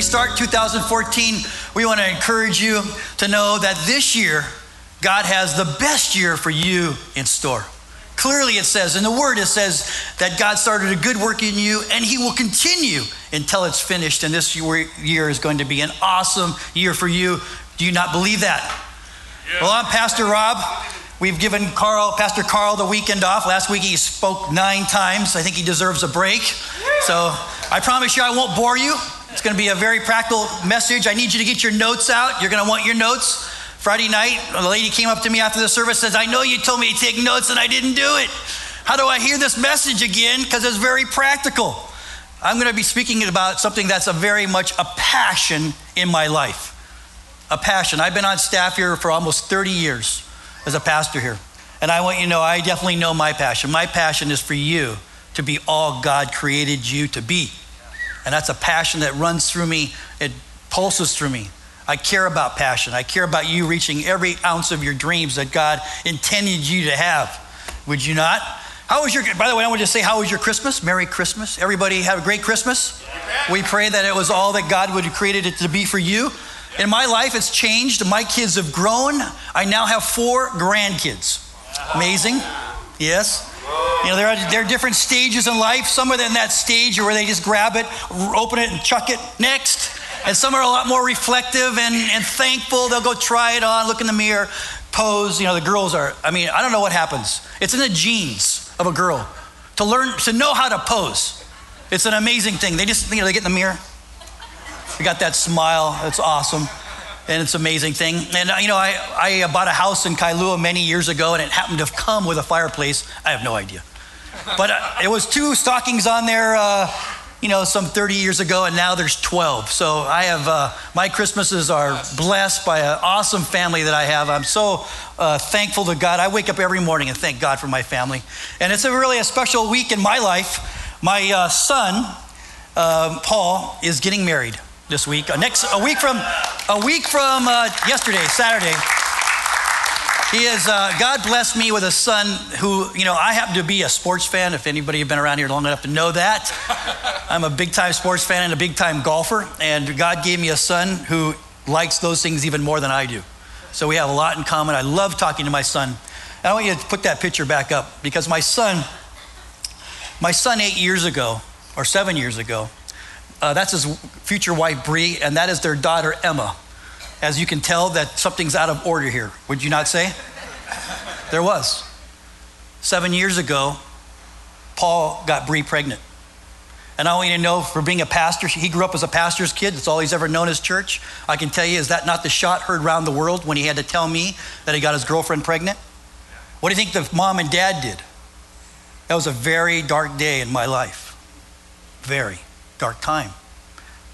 we start 2014, we want to encourage you to know that this year, God has the best year for you in store. Clearly, it says in the Word, it says that God started a good work in you and He will continue until it's finished. And this year is going to be an awesome year for you. Do you not believe that? Yeah. Well, I'm Pastor Rob. We've given Carl, Pastor Carl, the weekend off. Last week he spoke nine times. I think he deserves a break. So I promise you I won't bore you. It's going to be a very practical message. I need you to get your notes out. You're going to want your notes. Friday night, a lady came up to me after the service says, I know you told me to take notes and I didn't do it. How do I hear this message again? Because it's very practical. I'm going to be speaking about something that's a very much a passion in my life. A passion. I've been on staff here for almost 30 years as a pastor here. And I want you to know, I definitely know my passion. My passion is for you to be all God created you to be. And that's a passion that runs through me, it pulses through me. I care about passion. I care about you reaching every ounce of your dreams that God intended you to have. Would you not? How was your, by the way, I want to say, how was your Christmas? Merry Christmas. Everybody have a great Christmas. We pray that it was all that God would have created it to be for you. In my life, it's changed. My kids have grown. I now have four grandkids. Amazing. Yes. You know, there are, there are different stages in life. Some are in that stage where they just grab it, open it, and chuck it next. And some are a lot more reflective and, and thankful. They'll go try it on, look in the mirror, pose. You know, the girls are, I mean, I don't know what happens. It's in the genes of a girl to learn, to know how to pose. It's an amazing thing. They just, you know, they get in the mirror. They got that smile. It's awesome. And it's an amazing thing. And, uh, you know, I, I bought a house in Kailua many years ago, and it happened to come with a fireplace. I have no idea. But uh, it was two stockings on there. Uh, you know, some 30 years ago, and now there's 12. So I have, uh, my Christmases are blessed by an awesome family that I have. I'm so uh, thankful to God. I wake up every morning and thank God for my family. And it's a really a special week in my life. My uh, son, uh, Paul, is getting married this week. Uh, next, a week from, a week from yesterday, Saturday. He is, uh, God blessed me with a son who, you know, I happen to be a sports fan. If anybody has been around here long enough to know that, I'm a big time sports fan and a big time golfer. And God gave me a son who likes those things even more than I do. So we have a lot in common. I love talking to my son. And I want you to put that picture back up because my son, my son eight years ago, or seven years ago, uh, that's his future wife, Bree, and that is their daughter, Emma as you can tell that something's out of order here. Would you not say? There was. Seven years ago, Paul got Bree pregnant. And I want you to know, for being a pastor, he grew up as a pastor's kid. That's all he's ever known as church. I can tell you, is that not the shot heard around the world when he had to tell me that he got his girlfriend pregnant? What do you think the mom and dad did? That was a very dark day in my life. Very dark time.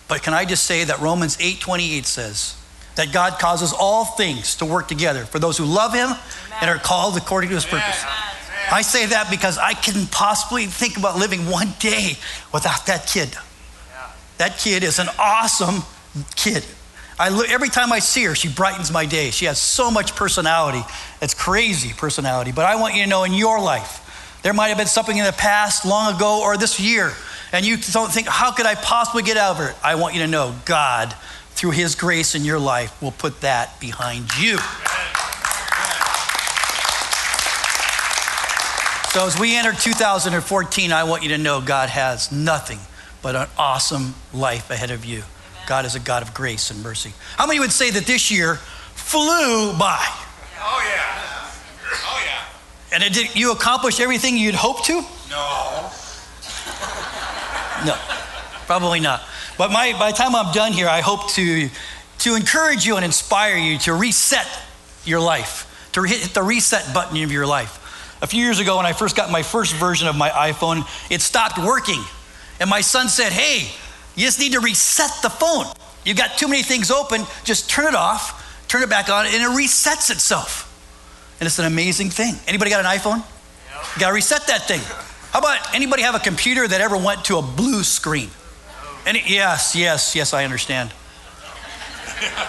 But can I just say that Romans 8:28 says, that God causes all things to work together for those who love Him and are called according to His purpose. I say that because I can possibly think about living one day without that kid. That kid is an awesome kid. I every time I see her, she brightens my day. She has so much personality. It's crazy personality. But I want you to know in your life, there might have been something in the past, long ago, or this year, and you don't think, how could I possibly get out of it? I want you to know God through His grace in your life, will put that behind you. So, as we enter 2014, I want you to know God has nothing but an awesome life ahead of you. God is a God of grace and mercy. How many would say that this year flew by? Oh, yeah. Oh, yeah. And it did, you accomplish everything you'd hoped to? No. No, probably not. But my, by the time I'm done here, I hope to, to encourage you and inspire you to reset your life, to hit the reset button of your life. A few years ago, when I first got my first version of my iPhone, it stopped working. And my son said, Hey, you just need to reset the phone. You've got too many things open, just turn it off, turn it back on, and it resets itself. And it's an amazing thing. Anybody got an iPhone? Yep. You gotta reset that thing. How about anybody have a computer that ever went to a blue screen? Any, yes, yes, yes, I understand.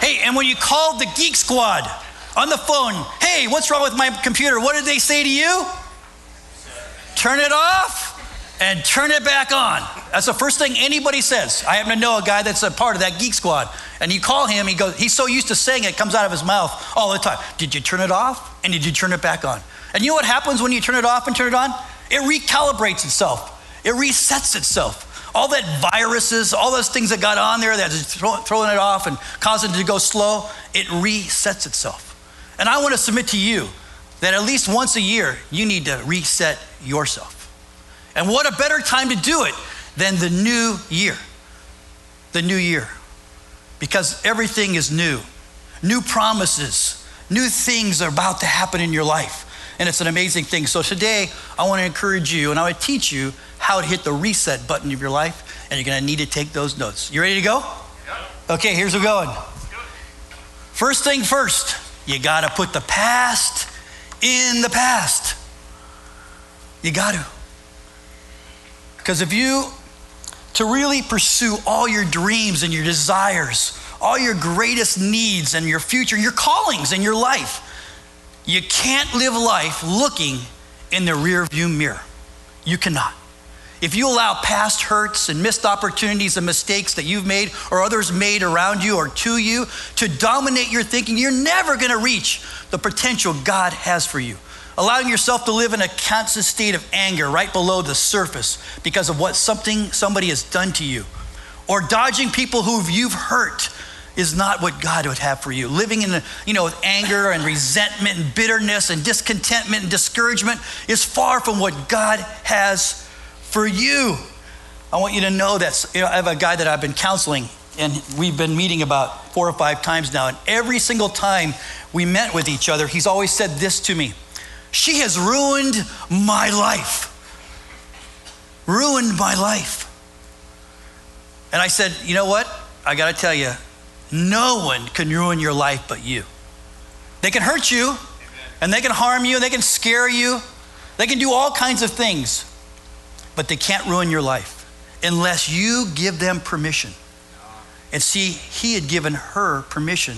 hey, and when you called the Geek Squad on the phone, hey, what's wrong with my computer? What did they say to you? Turn it off and turn it back on. That's the first thing anybody says. I happen to know a guy that's a part of that geek squad. And you call him, he goes, he's so used to saying it, it comes out of his mouth all the time. Did you turn it off? And did you turn it back on? And you know what happens when you turn it off and turn it on? It recalibrates itself, it resets itself. All that viruses, all those things that got on there that's throwing it off and causing it to go slow, it resets itself. And I want to submit to you that at least once a year, you need to reset yourself. And what a better time to do it than the new year. The new year. Because everything is new. New promises, new things are about to happen in your life. And it's an amazing thing. So today, I want to encourage you and I want to teach you how to hit the reset button of your life. And you're going to need to take those notes. You ready to go? Okay, here's what we're going. First thing first, you got to put the past in the past. You got to. Because if you, to really pursue all your dreams and your desires, all your greatest needs and your future, your callings in your life, you can't live life looking in the rearview mirror. You cannot. If you allow past hurts and missed opportunities and mistakes that you've made or others made around you or to you to dominate your thinking, you're never going to reach the potential God has for you allowing yourself to live in a constant state of anger right below the surface because of what something somebody has done to you, or dodging people who you've hurt is not what God would have for you. Living in, you know, anger and resentment and bitterness and discontentment and discouragement is far from what God has for you. I want you to know that you know, I have a guy that I've been counseling, and we've been meeting about four or five times now. And every single time we met with each other, he's always said this to me she has ruined my life. Ruined my life. And I said, You know what? I got to tell you, no one can ruin your life but you. They can hurt you, and they can harm you, and they can scare you, they can do all kinds of things, but they can't ruin your life unless you give them permission. And see, he had given her permission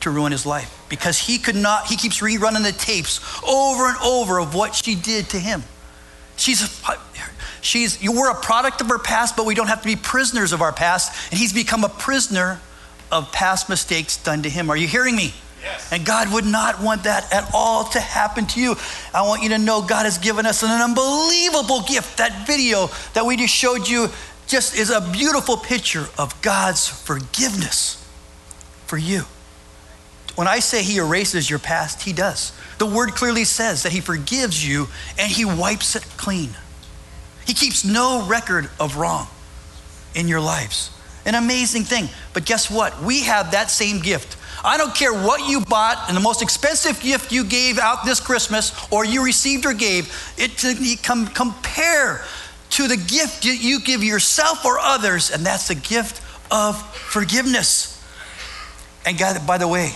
to ruin his life because he could not, he keeps rerunning the tapes over and over of what she did to him. She's, she's, you were a product of her past, but we don't have to be prisoners of our past. And he's become a prisoner of past mistakes done to him. Are you hearing me? Yes. And God would not want that at all to happen to you. I want you to know God has given us an unbelievable gift. That video that we just showed you just is a beautiful picture of God's forgiveness for you. When I say he erases your past, he does. The word clearly says that he forgives you and he wipes it clean. He keeps no record of wrong in your lives. An amazing thing. But guess what? We have that same gift. I don't care what you bought and the most expensive gift you gave out this Christmas or you received or gave, it to compare to the gift that you give yourself or others, and that's the gift of forgiveness. And God, by the way,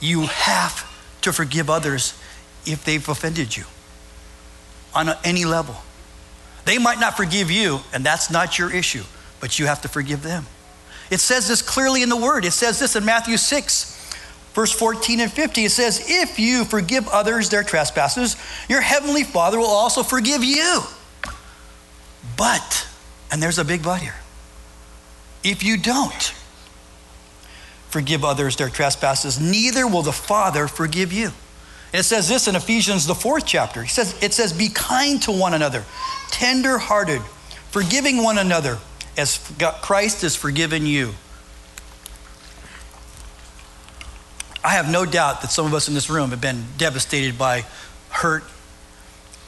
you have to forgive others if they've offended you on any level. They might not forgive you, and that's not your issue, but you have to forgive them. It says this clearly in the Word. It says this in Matthew 6, verse 14 and 50. It says, If you forgive others their trespasses, your heavenly Father will also forgive you. But, and there's a big but here, if you don't, forgive others their trespasses, neither will the Father forgive you. It says this in Ephesians, the fourth chapter. He says, it says, Be kind to one another, tender hearted, forgiving one another as Christ has forgiven you. I have no doubt that some of us in this room have been devastated by hurt,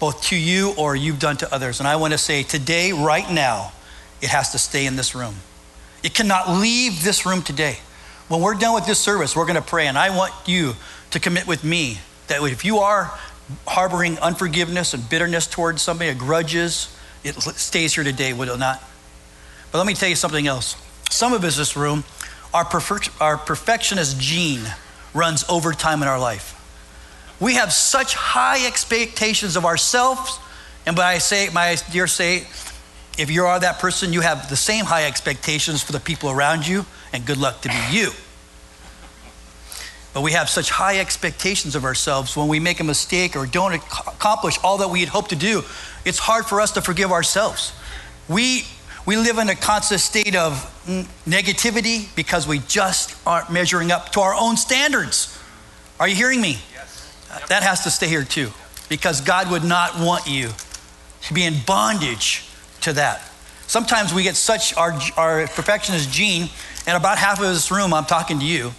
both to you or you've done to others. And I want to say today, right now, it has to stay in this room. It cannot leave this room today. When we're done with this service, we're going to pray, and I want you to commit with me that if you are harboring unforgiveness and bitterness towards somebody, or grudges, it stays here today, will it not? But let me tell you something else. Some of us in this room, our, our perfectionist gene runs overtime in our life. We have such high expectations of ourselves, and by I say, my dear say, if you are that person, you have the same high expectations for the people around you and good luck to be you. But we have such high expectations of ourselves when we make a mistake or don't accomplish all that we had hoped to do, it's hard for us to forgive ourselves. We, We live in a constant state of negativity because we just aren't measuring up to our own standards. Are you hearing me? Yes. That has to stay here too, because God would not want you to be in bondage to that. Sometimes we get such our, our perfectionist gene, and about half of this room, I'm talking to you,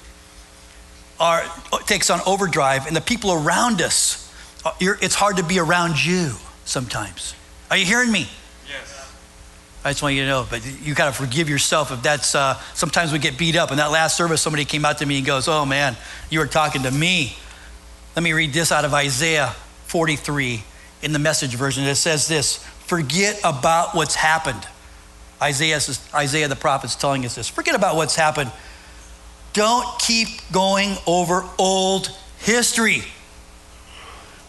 are, takes on overdrive, and the people around us, uh, it's hard to be around you sometimes. Are you hearing me? I just want you to know, but you got to forgive yourself if that's, uh, sometimes we get beat up. In that last service, somebody came out to me and goes, Oh man, you were talking to me. Let me read this out of Isaiah 43 in the message version. It says this Forget about what's happened. Isaiah, Isaiah the prophet is telling us this. Forget about what's happened. Don't keep going over old history.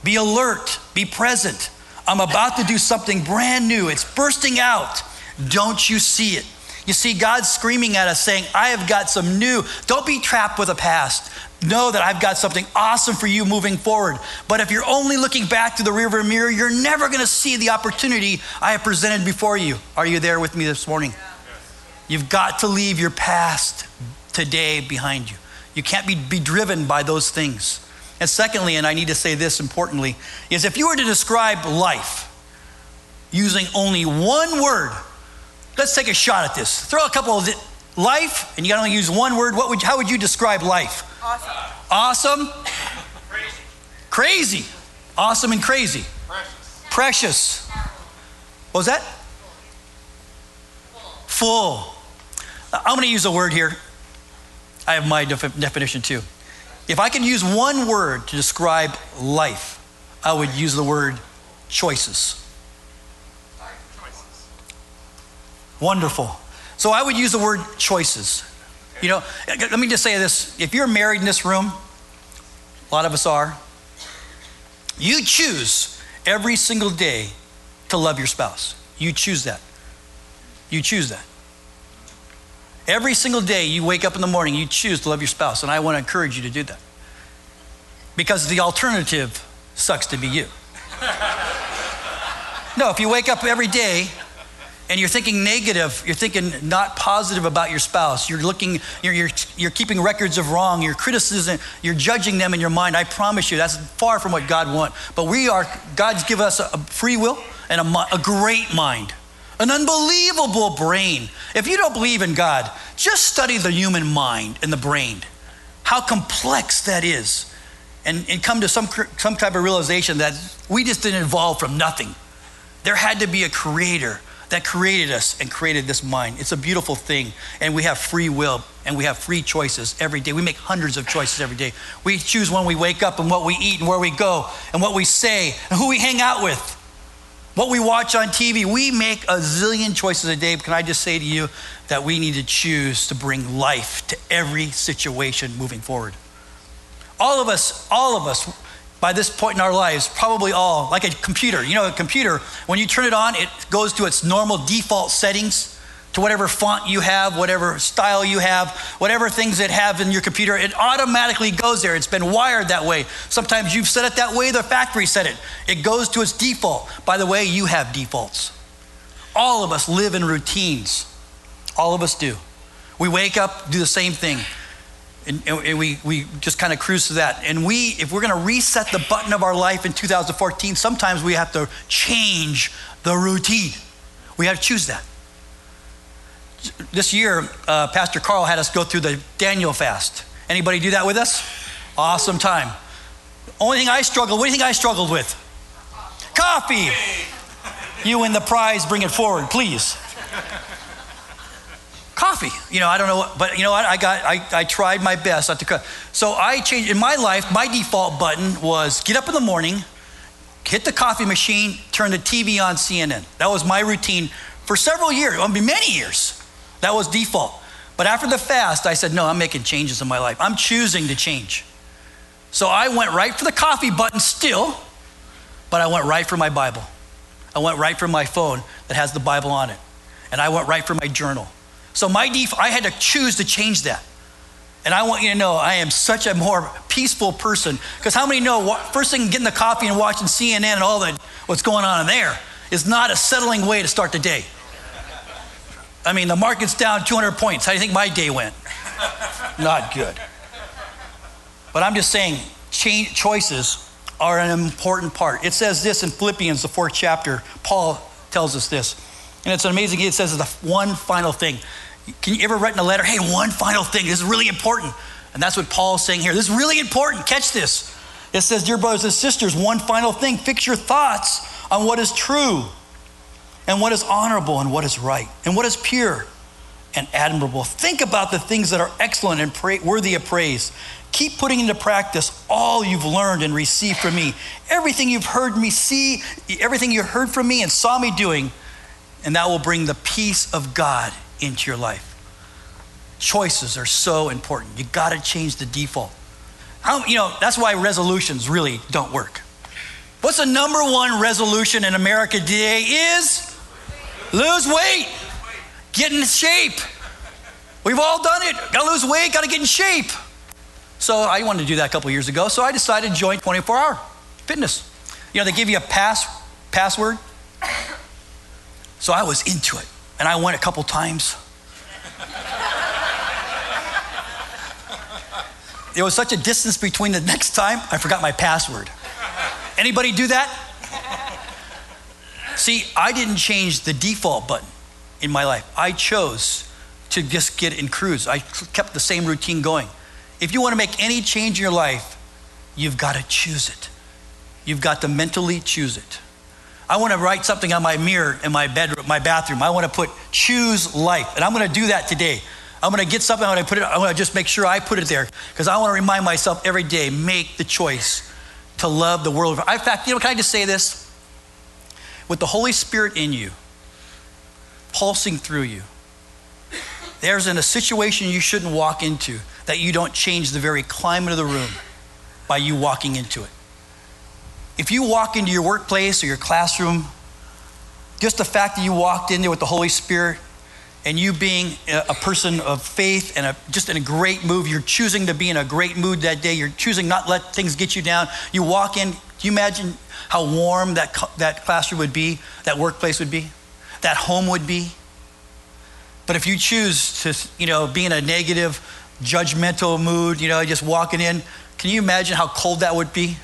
Be alert, be present. I'm about to do something brand new. It's bursting out. Don't you see it? You see, God's screaming at us saying, I have got some new. Don't be trapped with a past. Know that I've got something awesome for you moving forward. But if you're only looking back to the rearview mirror, you're never going to see the opportunity I have presented before you. Are you there with me this morning? You've got to leave your past today behind you. You can't be, be driven by those things. And secondly, and I need to say this importantly, is if you were to describe life using only one word, Let's take a shot at this. Throw a couple of life, and you got to only use one word. What would, how would you describe life? Awesome. Awesome. Crazy. Crazy. Awesome and crazy. Precious. Precious. What was that? Full. Full. I'm going to use a word here. I have my def- definition too. If I can use one word to describe life, I would use the word choices. Wonderful. So I would use the word choices. You know, let me just say this. If you're married in this room, a lot of us are, you choose every single day to love your spouse. You choose that. You choose that. Every single day you wake up in the morning, you choose to love your spouse. And I want to encourage you to do that. Because the alternative sucks to be you. no, if you wake up every day and you're thinking negative, you're thinking not positive about your spouse, you're looking, you're, you're, you're keeping records of wrong, you're criticism, you're judging them in your mind, I promise you that's far from what God wants. But we are, God's given us a, free will and a, a great mind, an unbelievable brain. If you don't believe in God, just study the human mind and the brain, how complex that is, and, and come to some, some type of realization that we just didn't evolve from nothing. There had to be a creator that created us and created this mind. It's a beautiful thing. And we have free will and we have free choices every day. We make hundreds of choices every day. We choose when we wake up and what we eat and where we go and what we say and who we hang out with, what we watch on TV. We make a zillion choices a day. Can I just say to you that we need to choose to bring life to every situation moving forward? All of us, all of us, by this point in our lives, probably all, like a computer. You know, a computer, when you turn it on, it goes to its normal default settings, to whatever font you have, whatever style you have, whatever things it have in your computer, it automatically goes there. It's been wired that way. Sometimes you've set it that way, the factory set it. It goes to its default. By the way, you have defaults. All of us live in routines. All of us do. We wake up, do the same thing. And, and, we, we just kind of cruise to that. And we, if we're going to reset the button of our life in 2014, sometimes we have to change the routine. We have to choose that. This year, uh, Pastor Carl had us go through the Daniel fast. Anybody do that with us? Awesome time. Only thing I struggled, what do you think I struggled with? Coffee. You win the prize, bring it forward, please coffee. You know, I don't know, what, but you know what? I got, I, I tried my best not to cut. So I changed, in my life, my default button was get up in the morning, hit the coffee machine, turn the TV on CNN. That was my routine for several years, I mean, many years. That was default. But after the fast, I said, no, I'm making changes in my life. I'm choosing to change. So I went right for the coffee button still, but I went right for my Bible. I went right for my phone that has the Bible on it. And I went right for my journal. So my default, I had to choose to change that. And I want you to know I am such a more peaceful person. Because how many know what, first thing getting the coffee and watching CNN and all that what's going on in there is not a settling way to start the day. I mean, the market's down 200 points. How do you think my day went? Not good. But I'm just saying, choices are an important part. It says this in Philippians, the fourth chapter. Paul tells us this. And it's amazing. It says the one final thing. Can you ever write in a letter, hey, one final thing? This is really important. And that's what Paul's saying here. This is really important. Catch this. It says, Dear brothers and sisters, one final thing fix your thoughts on what is true and what is honorable and what is right and what is pure and admirable. Think about the things that are excellent and pra- worthy of praise. Keep putting into practice all you've learned and received from me. Everything you've heard me see, everything you heard from me and saw me doing, and that will bring the peace of God into your life. Choices are so important. You got to change the default. How, you know, that's why resolutions really don't work. What's the number one resolution in America today is lose weight, get in shape. We've all done it. Got to lose weight, got to get in shape. So I wanted to do that a couple years ago. So I decided to join 24 Hour Fitness. You know, they give you a pass password. So I was into it, and I went a couple times. there was such a distance between the next time, I forgot my password. Anybody do that? See, I didn't change the default button in my life. I chose to just get in cruise. I kept the same routine going. If you want to make any change in your life, you've got to choose it. You've got to mentally choose it. I want to write something on my mirror in my bedroom, my bathroom. I want to put choose life. And I'm going to do that today. I'm going to get something. I'm going to put it. I'm going to just make sure I put it there because I want to remind myself every day: make the choice to love the world. In fact, you know, can I just say this? With the Holy Spirit in you, pulsing through you, there's in a situation you shouldn't walk into that you don't change the very climate of the room by you walking into it. If you walk into your workplace or your classroom, just the fact that you walked in there with the Holy Spirit and you being a person of faith and a, just in a great mood, you're choosing to be in a great mood that day. You're choosing not let things get you down. You walk in. Do you imagine how warm that that classroom would be, that workplace would be, that home would be? But if you choose to, you know, be in a negative, judgmental mood, you know, just walking in, can you imagine how cold that would be?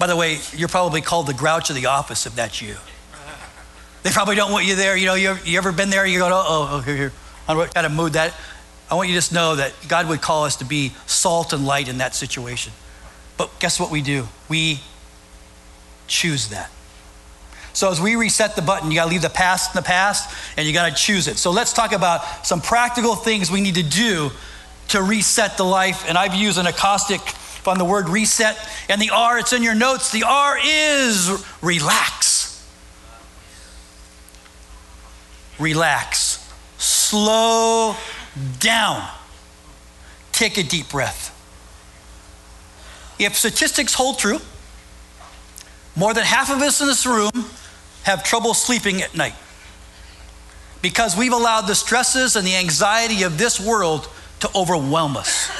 By the way, you're probably called the grouch of the office if that's you. They probably don't want you there. You know, you you ever been there? You go, oh, oh, okay, here. I what kind of mood that. I want you to just know that God would call us to be salt and light in that situation. But guess what we do? We choose that. So as we reset the button, you got to leave the past in the past and you got to choose it. So let's talk about some practical things we need to do to reset the life. And I've used an acrostic from the word reset and the R, it's in your notes. The R is relax. relax, slow down, take a deep breath. If statistics hold true, more than half of us in this room have trouble sleeping at night because we've allowed the stresses and the anxiety of this world to overwhelm us.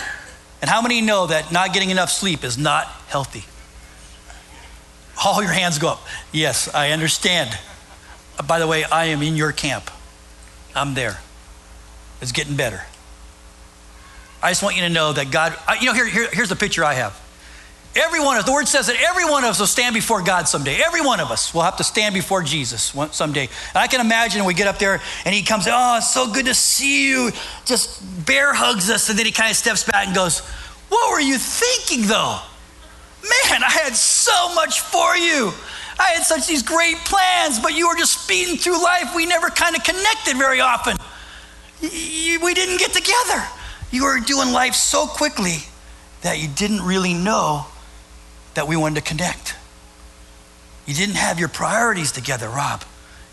And how many know that not getting enough sleep is not healthy? All your hands go up. Yes, I understand. Uh, by the way, I am in your camp. I'm there. It's getting better. I just want you to know that God, you know, here, here, here's the picture I have. Every one of us, the word says that every one of us will stand before God someday. Every one of us will have to stand before Jesus someday. And I can imagine we get up there and he comes, Oh, it's so good to see you. Just bear hugs us. And then he kind of steps back and goes, What were you thinking though? Man, I had so much for you. I had such these great plans, but you were just speeding through life. We never kind of connected very often. We didn't get together. You were doing life so quickly that you didn't really know that we wanted to connect. You didn't have your priorities together, Rob.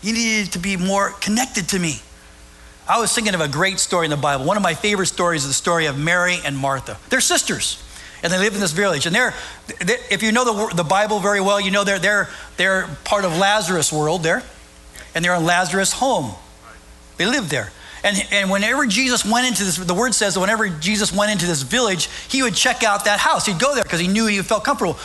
You needed to be more connected to me. I was thinking of a great story in the Bible. One of my favorite stories is the story of Mary and Martha. They're sisters and they live in this village. And they're, they, if you know the, the Bible very well, you know they're, they're, they're part of Lazarus' world there, and they're in Lazarus' home. They live there. And, and whenever Jesus went into this, the word says that whenever Jesus went into this village, he would check out that house. He'd go there because he knew he felt comfortable.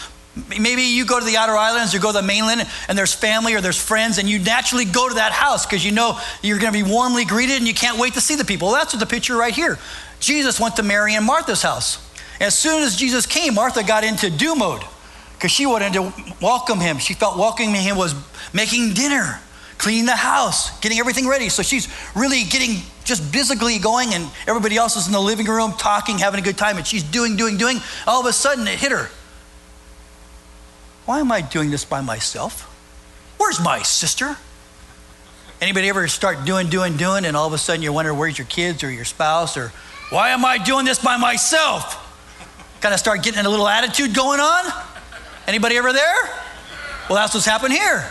Maybe you go to the outer islands or go to the mainland and there's family or there's friends and you naturally go to that house because you know you're going to be warmly greeted and you can't wait to see the people. Well, that's what the picture right here. Jesus went to Mary and Martha's house. As soon as Jesus came, Martha got into do mode because she wanted to welcome him. She felt welcoming him was making dinner, cleaning the house, getting everything ready. So she's really getting just physically going, and everybody else is in the living room talking, having a good time, and she's doing, doing, doing. All of a sudden, it hit her. Why am I doing this by myself? Where's my sister? Anybody ever start doing, doing, doing, and all of a sudden you're wondering where's your kids or your spouse or why am I doing this by myself? Kind of start getting a little attitude going on. Anybody ever there? Well, that's what's happened here.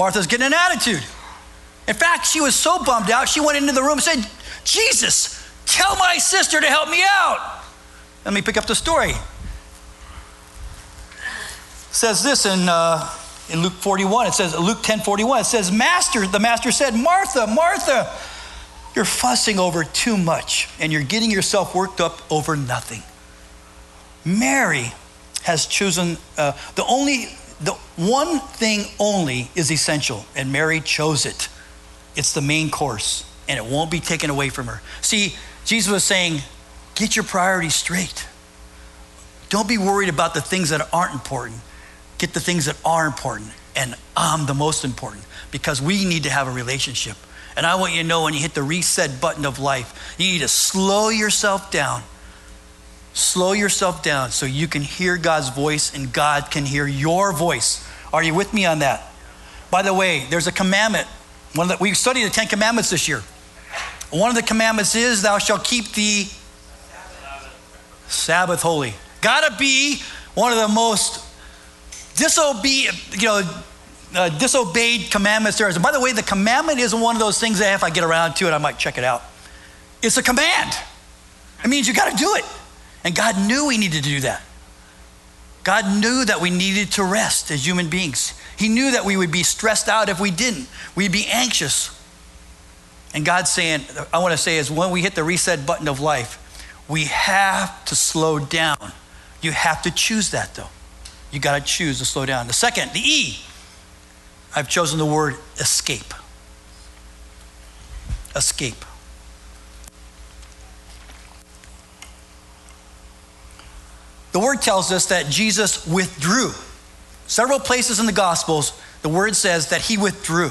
Martha's getting an attitude. In fact, she was so bummed out, she went into the room and said, Jesus, tell my sister to help me out. Let me pick up the story says this in, uh, in Luke 41. It says, Luke 10 41, it says, Master, the master said, Martha, Martha, you're fussing over too much and you're getting yourself worked up over nothing. Mary has chosen uh, the only, the one thing only is essential, and Mary chose it. It's the main course, and it won't be taken away from her. See, Jesus was saying, get your priorities straight. Don't be worried about the things that aren't important get the things that are important. And I'm the most important because we need to have a relationship. And I want you to know when you hit the reset button of life, you need to slow yourself down. Slow yourself down so you can hear God's voice and God can hear your voice. Are you with me on that? By the way, there's a commandment. One that we studied the Ten Commandments this year. One of the commandments is, "Thou shalt keep the Sabbath holy." Gotta be one of the most disobey, you know, uh, disobeyed commandments there is. And by the way, the commandment isn't one of those things that if I get around to it, I might check it out. It's a command. It means you got to do it. And God knew we needed to do that. God knew that we needed to rest as human beings. He knew that we would be stressed out if we didn't. We'd be anxious. And God's saying, I want to say is when we hit the reset button of life, we have to slow down. You have to choose that though. You got to choose to slow down. The second, the E, I've chosen the word escape. Escape. The word tells us that Jesus withdrew. Several places in the Gospels, the word says that he withdrew,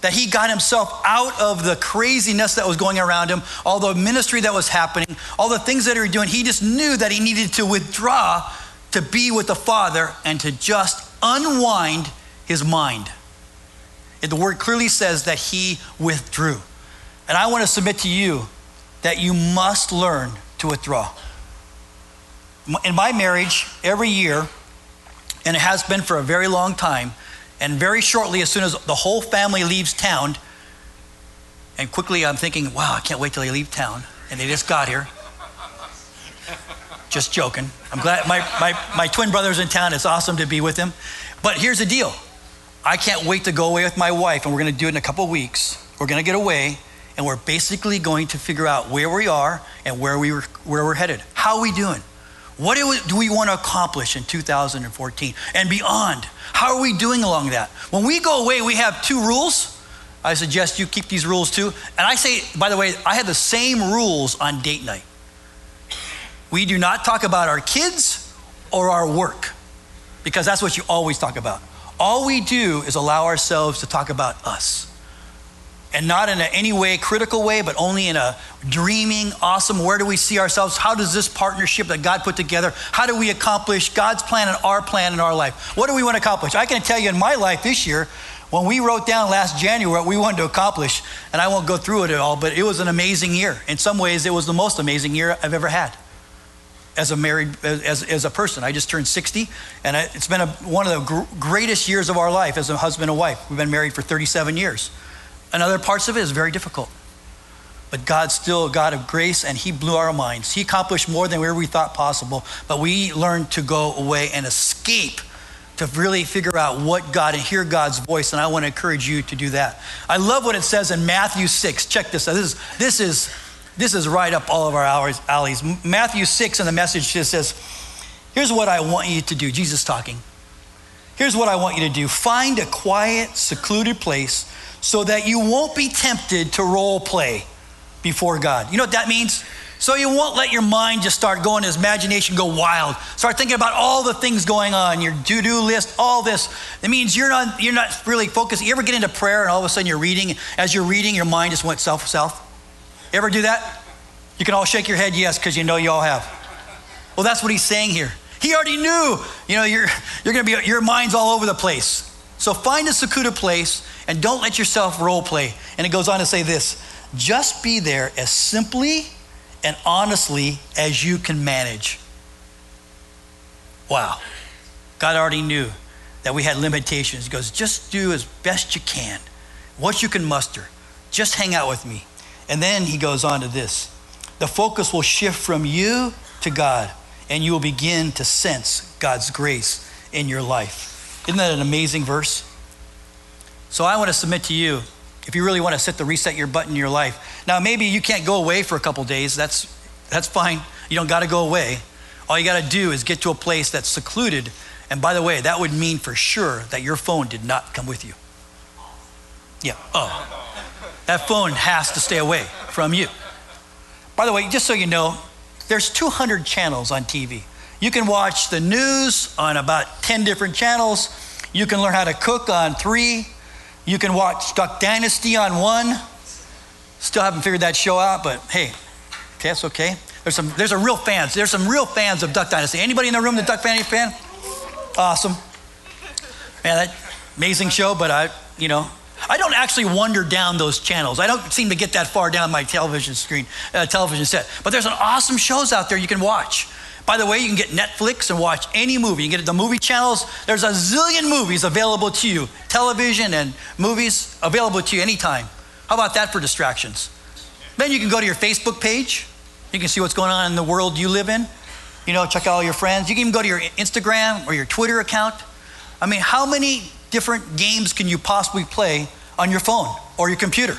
that he got himself out of the craziness that was going around him, all the ministry that was happening, all the things that he was doing. He just knew that he needed to withdraw to be with the Father and to just unwind his mind. The word clearly says that he withdrew. And I want to submit to you that you must learn to withdraw. In my marriage, every year, and it has been for a very long time, and very shortly, as soon as the whole family leaves town, and quickly I'm thinking, wow, I can't wait till they leave town, and they just got here. Just joking. I'm glad my, my, my twin brother's in town. It's awesome to be with him. But here's the deal I can't wait to go away with my wife, and we're going to do it in a couple weeks. We're going to get away, and we're basically going to figure out where we are and where, we were, where we're headed. How are we doing? What do we, want to accomplish in 2014 and beyond? How are we doing along that? When we go away, we have two rules. I suggest you keep these rules too. And I say, by the way, I have the same rules on date night. We do not talk about our kids or our work because that's what you always talk about. All we do is allow ourselves to talk about us. And not in a, any way critical way, but only in a dreaming, awesome, where do we see ourselves? How does this partnership that God put together, how do we accomplish God's plan and our plan in our life? What do we want to accomplish? I can tell you in my life this year, when we wrote down last January what we wanted to accomplish, and I won't go through it at all, but it was an amazing year. In some ways, it was the most amazing year I've ever had as a married as, as a person i just turned 60 and it's been a, one of the gr- greatest years of our life as a husband and wife we've been married for 37 years and other parts of it is very difficult but god's still a god of grace and he blew our minds he accomplished more than we thought possible but we learned to go away and escape to really figure out what god and hear god's voice and i want to encourage you to do that i love what it says in matthew 6 check this out this is, this is this is right up all of our alleys. Matthew 6 in the message just says, Here's what I want you to do. Jesus talking. Here's what I want you to do find a quiet, secluded place so that you won't be tempted to role play before God. You know what that means? So you won't let your mind just start going, his imagination go wild. Start thinking about all the things going on, your to-do list, all this. It means you're not you're not really focused. You ever get into prayer and all of a sudden you're reading, as you're reading, your mind just went south south? You ever do that? You can all shake your head yes, because you know you all have. Well, that's what he's saying here. He already knew, you know, you're you're gonna be your mind's all over the place. So find a secluded place and don't let yourself role play. And it goes on to say this just be there as simply and honestly as you can manage. Wow. God already knew that we had limitations. He goes, just do as best you can, what you can muster. Just hang out with me. And then he goes on to this the focus will shift from you to God, and you will begin to sense God's grace in your life. Isn't that an amazing verse? So I want to submit to you if you really want to set the reset your button in your life. Now, maybe you can't go away for a couple days. That's, that's fine. You don't got to go away. All you got to do is get to a place that's secluded. And by the way, that would mean for sure that your phone did not come with you. Yeah. Oh. That phone has to stay away from you. By the way, just so you know, there's 200 channels on TV. You can watch the news on about 10 different channels. You can learn how to cook on three. You can watch Duck Dynasty on one. Still haven't figured that show out, but hey, okay, that's okay. There's some there's a real fans. There's some real fans of Duck Dynasty. Anybody in the room the Duck Dynasty fan? Awesome. Man, that amazing show, but I, you know, I don't actually wander down those channels. I don't seem to get that far down my television screen, uh, television set. But there's an awesome shows out there you can watch. By the way, you can get Netflix and watch any movie. You can get the movie channels. There's a zillion movies available to you, television and movies available to you anytime. How about that for distractions? Then you can go to your Facebook page. You can see what's going on in the world you live in. You know, check out all your friends. You can even go to your Instagram or your Twitter account. I mean, how many different games can you possibly play on your phone or your computer?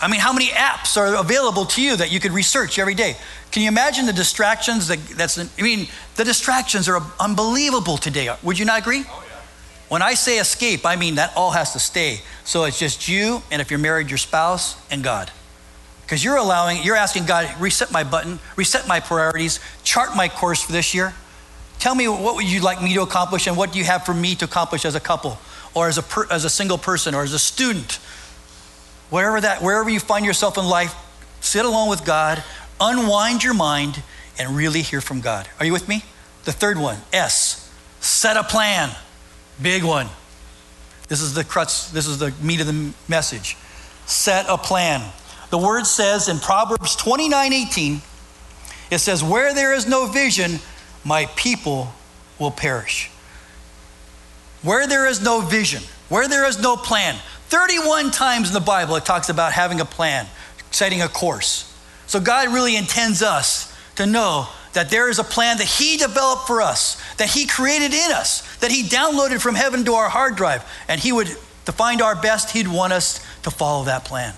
I mean, how many apps are available to you that you could research every day? Can you imagine the distractions? That, that's, I mean, the distractions are unbelievable today. Would you not agree? Oh, yeah. When I say escape, I mean that all has to stay. So it's just you, and if you're married, your spouse and God. Because you're allowing, you're asking God, reset my button, reset my priorities, chart my course for this year. Tell me what would you like me to accomplish, and what do you have for me to accomplish as a couple, or as a per, as a single person, or as a student, Wherever that, wherever you find yourself in life, sit alone with God, unwind your mind, and really hear from God. Are you with me? The third one, S, set a plan. Big one. This is the crux, this is the meat of the message. Set a plan. The word says in Proverbs 29 18, it says, Where there is no vision, my people will perish. Where there is no vision, where there is no plan, 31 times in the Bible, it talks about having a plan, setting a course. So God really intends us to know that there is a plan that He developed for us, that He created in us, that He downloaded from heaven to our hard drive. And He would, to find our best, He'd want us to follow that plan.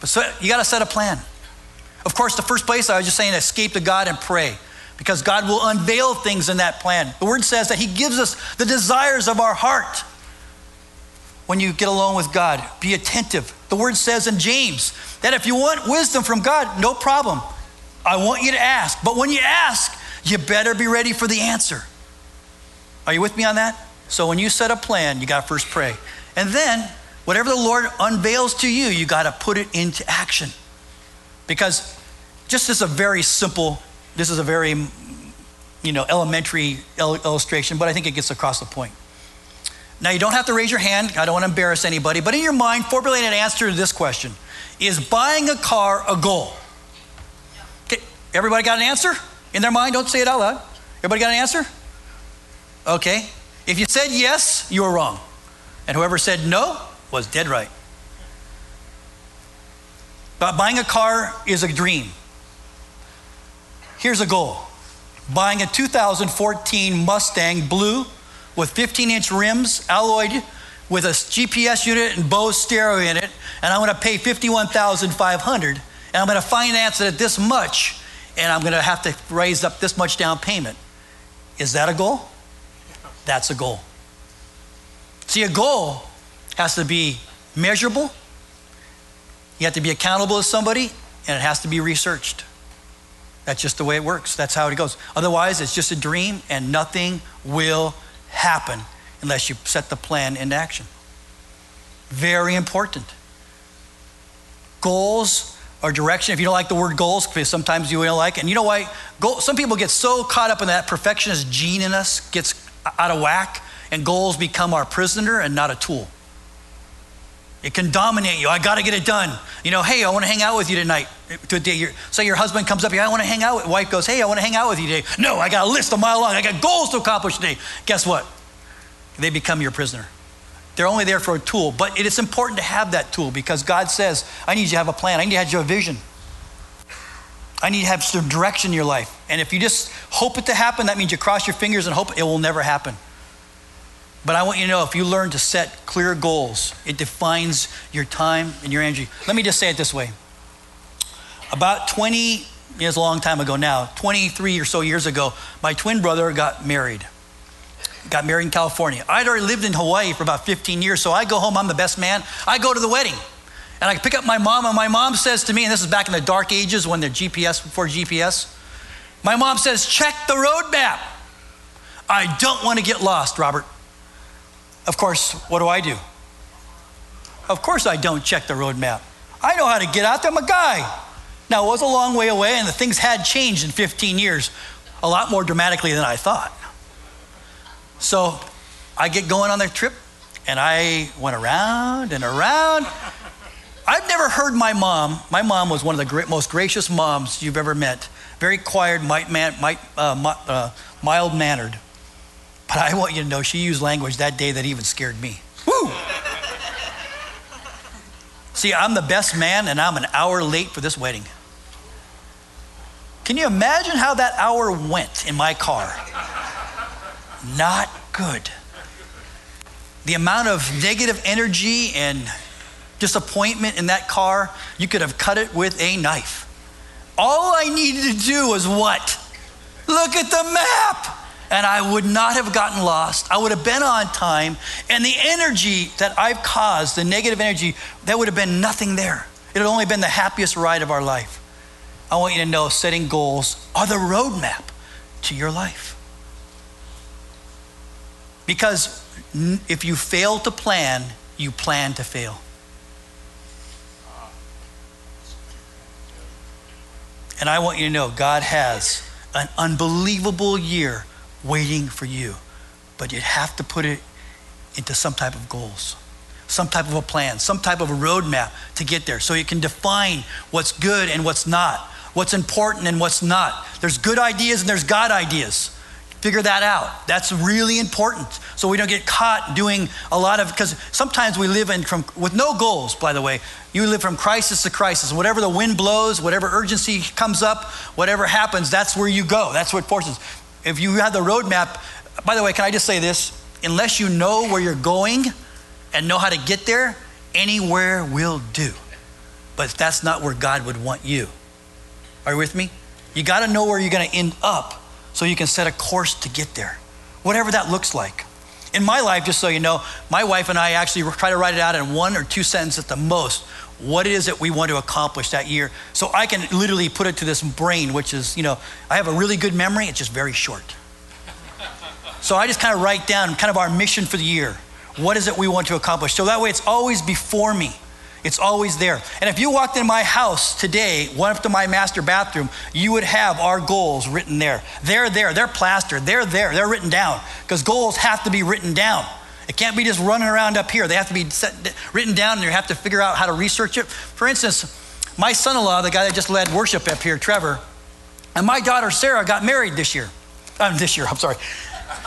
But so you got to set a plan. Of course, the first place I was just saying, escape to God and pray because God will unveil things in that plan. The word says that He gives us the desires of our heart when you get alone with God. Be attentive. The word says in James that if you want wisdom from God, no problem. I want you to ask. But when you ask, you better be ready for the answer. Are you with me on that? So when you set a plan, you got to first pray. And then, whatever the Lord unveils to you, you got to put it into action. Because just as a very simple, this is a very, you know, elementary illustration, but I think it gets across the point. Now, you don't have to raise your hand. I don't want to embarrass anybody, but in your mind, formulate an answer to this question Is buying a car a goal? Okay, everybody got an answer in their mind? Don't say it out loud. Everybody got an answer? Okay. If you said yes, you were wrong. And whoever said no was dead right. But buying a car is a dream. Here's a goal buying a 2014 Mustang Blue with 15 inch rims, alloyed with a GPS unit and Bose stereo in it, and I'm going to pay 51,500 and I'm going to finance it at this much and I'm going to have to raise up this much down payment. Is that a goal? That's a goal. See, a goal has to be measurable, you have to be accountable to somebody, and it has to be researched. That's just the way it works. That's how it goes. Otherwise, it's just a dream, and nothing will happen unless you set the plan into action. Very important. Goals or direction. If you don't like the word goals, because sometimes you don't like it. And you know why? Goal, some people get so caught up in that perfectionist gene in us gets out of whack, and goals become our prisoner and not a tool. It can dominate you. I got to get it done. You know, hey, I want to hang out with you tonight. Today, say your husband comes up here, I want to hang out with. Wife goes, hey, I want to hang out with you today. No, I got a list a mile long. I got goals to accomplish today. Guess what? They become your prisoner. They're only there for a tool, but it is important to have that tool because God says, I need you to have a plan. I need you to have a vision. I need to have some direction in your life. And if you just hope it to happen, that means you cross your fingers and hope it will never happen. But I want you to know if you learn to set clear goals, it defines your time and your energy. Let me just say it this way. About 20, years, a long time ago now, 23 or so years ago, my twin brother got married got married in California. I'd already lived in Hawaii for about 15 years, so I go home, I'm the best man. I go to the wedding. And I pick up my mom, and my mom says to me, and this is back in the dark ages when the GPS, before GPS, my mom says, check the road map. I don't want to get lost, Robert. Of course, what do I do? Of course, I don't check the road map. I know how to get out there. I'm a guy. Now, it was a long way away, and the things had changed in 15 years, a lot more dramatically than I thought. So I get going on the trip and I went around and around. I've never heard my mom, my mom was one of the great, most gracious moms you've ever met. Very quiet, uh, uh, mild mannered. But I want you to know she used language that day that even scared me. Woo! See, I'm the best man and I'm an hour late for this wedding. Can you imagine how that hour went in my car? not good. The amount of negative energy and disappointment in that car, you could have cut it with a knife. All I needed to do was what? Look at the map. And I would not have gotten lost. I would have been on time. And the energy that I've caused, the negative energy, that would have been nothing there. It would only been the happiest ride of our life. I want you to know setting goals are the roadmap to your life. Because if you fail to plan, you plan to fail. And I want you to know God has an unbelievable year waiting for you, but you have to put it into some type of goals, some type of a plan, some type of a roadmap to get there so you can define what's good and what's not, what's important and what's not. There's good ideas and there's God ideas. Figure that out. That's really important. So we don't get caught doing a lot of because sometimes we live in from with no goals, by the way. You live from crisis to crisis. Whatever the wind blows, whatever urgency comes up, whatever happens, that's where you go. That's what forces. If you have the roadmap, by the way, can I just say this? Unless you know where you're going and know how to get there, anywhere will do. But that's not where God would want you. Are you with me? You got to know where you're going to end up so you can set a course to get there, whatever that looks like. In my life, just so you know, my wife and I actually try to write it out in one or two sentences at the most what it is that we want to accomplish that year. So I can literally put it to this brain, which is, you know, I have a really good memory, it's just very short. so I just kind of write down kind of our mission for the year. What is it we want to accomplish? So that way it's always before me. It's always there. And if you walked in my house today, went up to my master bathroom, you would have our goals written there. They're there. They're plastered. They're there. They're written down because goals have to be written down. It can't be just running around up here. They have to be set, written down, and you have to figure out how to research it. For instance, my son-in-law, the guy that just led worship up here, Trevor, and my daughter Sarah got married this year. Um, this year, I'm sorry.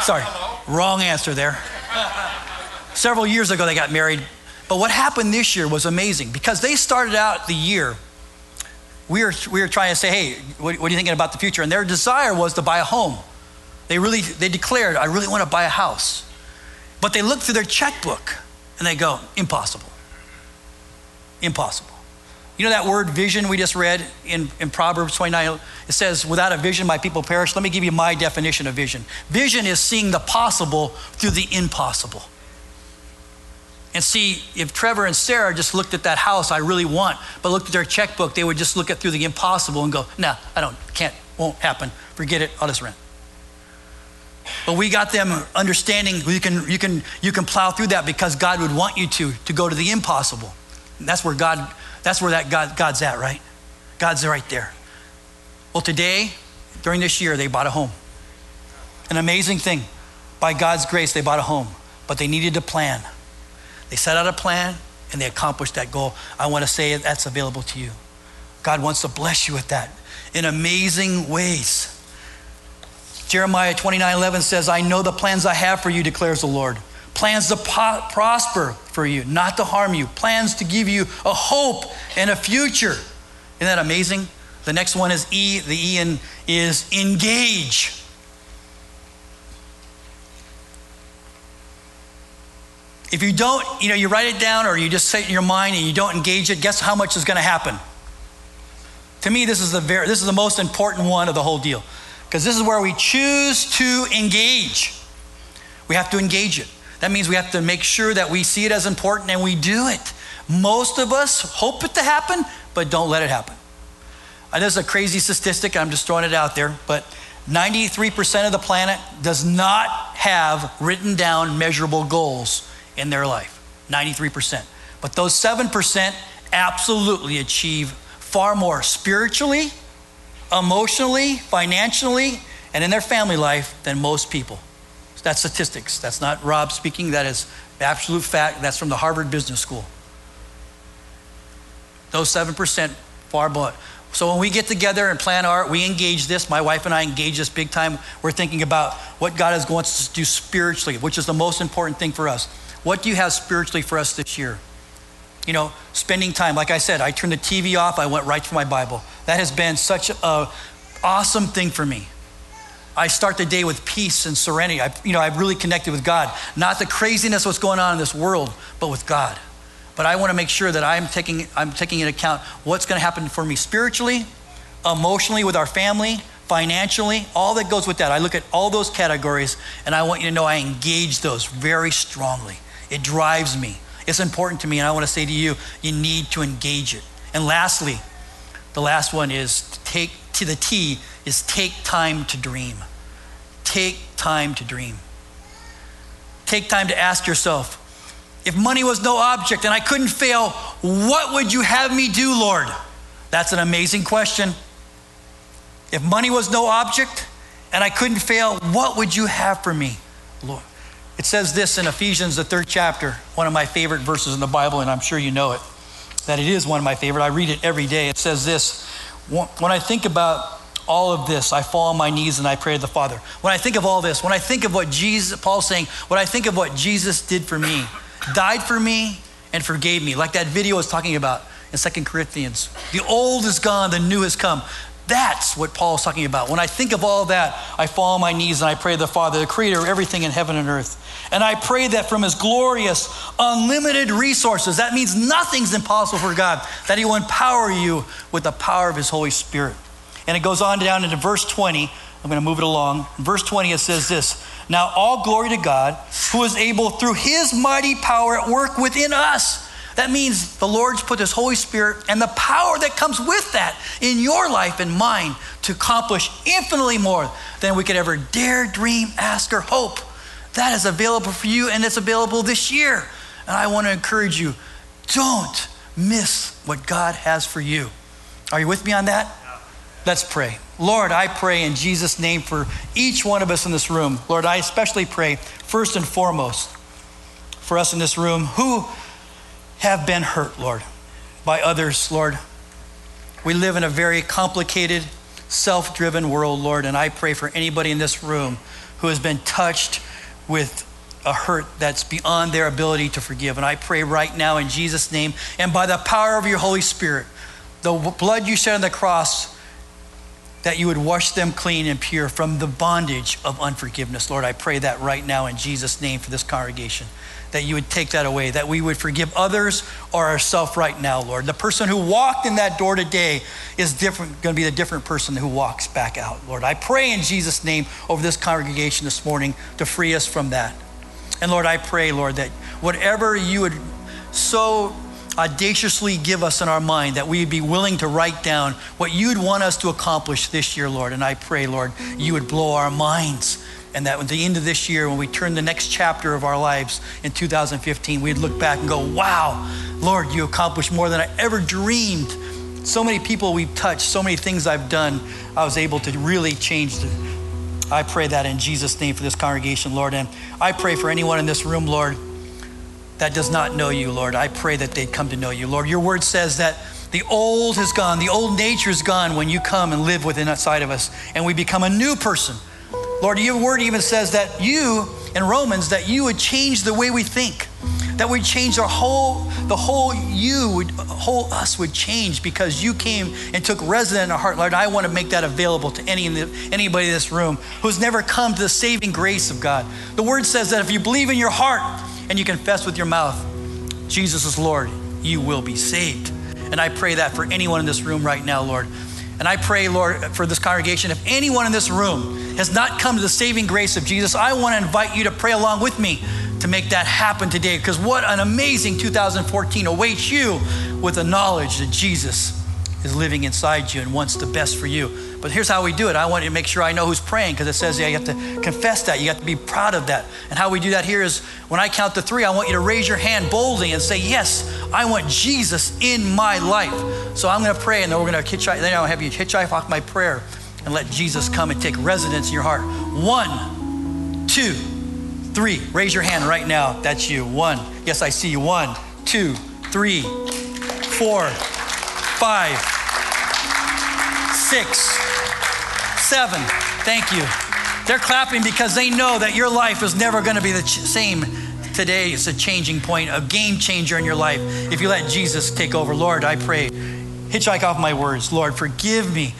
Sorry, wrong answer there. Several years ago, they got married. But what happened this year was amazing because they started out the year. We were, we were trying to say, hey, what, what are you thinking about the future? And their desire was to buy a home. They really, they declared, I really want to buy a house. But they look through their checkbook and they go, impossible. Impossible. You know that word vision we just read in, in Proverbs 29? It says, without a vision, my people perish. Let me give you my definition of vision. Vision is seeing the possible through the impossible. And see, if Trevor and Sarah just looked at that house I really want, but looked at their checkbook, they would just look at through the impossible and go, nah, I don't, can't, won't happen. Forget it, I'll just rent. But we got them understanding you can, you can, you can plow through that because God would want you to, to go to the impossible. And that's where God, that's where that God, God's at, right? God's right there. Well, today, during this year, they bought a home. An amazing thing. By God's grace, they bought a home, but they needed to plan. They set out a plan and they accomplished that goal. I want to say that's available to you. God wants to bless you with that in amazing ways. Jeremiah 29 11 says, I know the plans I have for you, declares the Lord. Plans to po- prosper for you, not to harm you. Plans to give you a hope and a future. Isn't that amazing? The next one is E. The E in is engage. If you don't, you know, you write it down or you just say it in your mind and you don't engage it, guess how much is going to happen? To me, this is the very, this is the most important one of the whole deal. Because this is where we choose to engage. We have to engage it. That means we have to make sure that we see it as important and we do it. Most of us hope it to happen, but don't let it happen. And this is a crazy statistic, I'm just throwing it out there, but 93% of the planet does not have written down measurable goals in their life. 93%. But those 7% absolutely achieve far more spiritually, emotionally, financially, and in their family life than most people. That's statistics. That's not Rob speaking. That is absolute fact. That's from the Harvard Business School. Those 7% far more. So when we get together and plan our, we engage this. My wife and I engage this big time. We're thinking about what God is going to do spiritually, which is the most important thing for us. What do you have spiritually for us this year? You know, spending time. Like I said, I turned the TV off. I went right to my Bible. That has been such an awesome thing for me. I start the day with peace and serenity. I, you know, I've really connected with God. Not the craziness what's going on in this world, but with God. But I want to make sure that I'm taking, I'm taking into account what's going to happen for me spiritually, emotionally with our family, financially, all that goes with that. I look at all those categories and I want you to know I engage those very strongly. It drives me. It's important to me, and I want to say to you, you need to engage it. And lastly, the last one is take to the T is take time to dream. Take time to dream. Take time to ask yourself, if money was no object and I couldn't fail, what would you have me do, Lord? That's an amazing question. If money was no object and I couldn't fail, what would you have for me, Lord? It says this in Ephesians, the third chapter, one of my favorite verses in the Bible, and I'm sure you know it, that it is one of my favorite. I read it every day. It says this When I think about all of this, I fall on my knees and I pray to the Father. When I think of all this, when I think of what Jesus, Paul's saying, when I think of what Jesus did for me, died for me, and forgave me, like that video was talking about in Second Corinthians. The old is gone, the new has come. That's what Paul is talking about. When I think of all that, I fall on my knees and I pray to the Father, the creator of everything in heaven and earth. And I pray that from his glorious, unlimited resources, that means nothing's impossible for God, that he will empower you with the power of his Holy Spirit. And it goes on down into verse 20. I'm going to move it along. Verse 20, it says this Now all glory to God, who is able through his mighty power at work within us that means the Lord's put His Holy Spirit and the power that comes with that in your life and mine to accomplish infinitely more than we could ever dare, dream, ask, or hope. That is available for you and it's available this year. And I want to encourage you don't miss what God has for you. Are you with me on that? Let's pray. Lord, I pray in Jesus' name for each one of us in this room. Lord, I especially pray first and foremost for us in this room who have been hurt, Lord, by others, Lord. We live in a very complicated, self driven world, Lord, and I pray for anybody in this room who has been touched with a hurt that's beyond their ability to forgive. And I pray right now in Jesus' name and by the power of your Holy Spirit, the blood you shed on the cross, that you would wash them clean and pure from the bondage of unforgiveness. Lord, I pray that right now in Jesus' name for this congregation that you would take that away, that we would forgive others or ourselves right now, Lord. The person who walked in that door today is different, going to be the different person who walks back out, Lord. I pray in Jesus' name over this congregation this morning to free us from that. And Lord, I pray, Lord, that whatever you would so audaciously give us in our mind that we'd be willing to write down what you'd want us to accomplish this year, Lord. And I pray, Lord, you would blow our minds. And that at the end of this year, when we turn the next chapter of our lives in 2015, we'd look back and go, wow, Lord, you accomplished more than I ever dreamed. So many people we've touched, so many things I've done, I was able to really change. The, I pray that in Jesus' name for this congregation, Lord. And I pray for anyone in this room, Lord, that does not know you, Lord. I pray that they'd come to know you. Lord, your word says that the old has gone, the old nature is gone when you come and live within inside of us, and we become a new person. Lord, your word even says that you, in Romans, that you would change the way we think, that we change our whole, the whole you, would, whole us would change because you came and took resident in our heart. Lord, I want to make that available to any, in anybody in this room who's never come to the saving grace of God. The word says that if you believe in your heart and you confess with your mouth, Jesus is Lord, you will be saved. And I pray that for anyone in this room right now, Lord. And I pray, Lord, for this congregation, if anyone in this room has not come to the saving grace of Jesus, I want to invite you to pray along with me to make that happen today. Because what an amazing 2014 awaits you with the knowledge that Jesus is living inside you and wants the best for you. But here's how we do it. I want you to make sure I know who's praying because it says yeah, you have to confess that. You have to be proud of that. And how we do that here is when I count to three, I want you to raise your hand boldly and say, Yes, I want Jesus in my life. So I'm going to pray and then we're going to hitchhike. Then I'll have you hitchhike off my prayer and let Jesus come and take residence in your heart. One, two, three. Raise your hand right now. That's you. One. Yes, I see you. One, two, three, four, five, six, seven. Thank you. They're clapping because they know that your life is never going to be the same today. It's a changing point, a game changer in your life if you let Jesus take over. Lord, I pray, hitchhike off my words. Lord, forgive me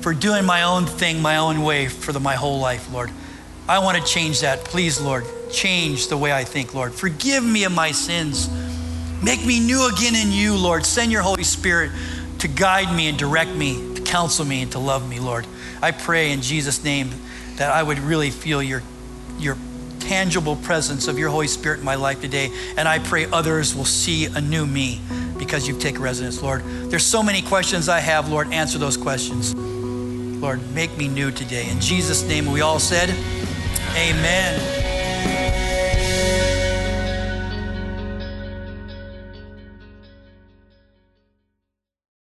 for doing my own thing, my own way for the, my whole life, Lord. I want to change that. Please, Lord, change the way I think, Lord. Forgive me of my sins. Make me new again in you, Lord. Send your Holy Spirit to guide me and direct me, to counsel me, and to love me, Lord. I pray in Jesus' name that I would really feel your, your tangible presence of your Holy Spirit in my life today. And I pray others will see a new me because you've taken residence, Lord. There's so many questions I have, Lord. Answer those questions. Lord, make me new today. In Jesus' name, we all said, Amen.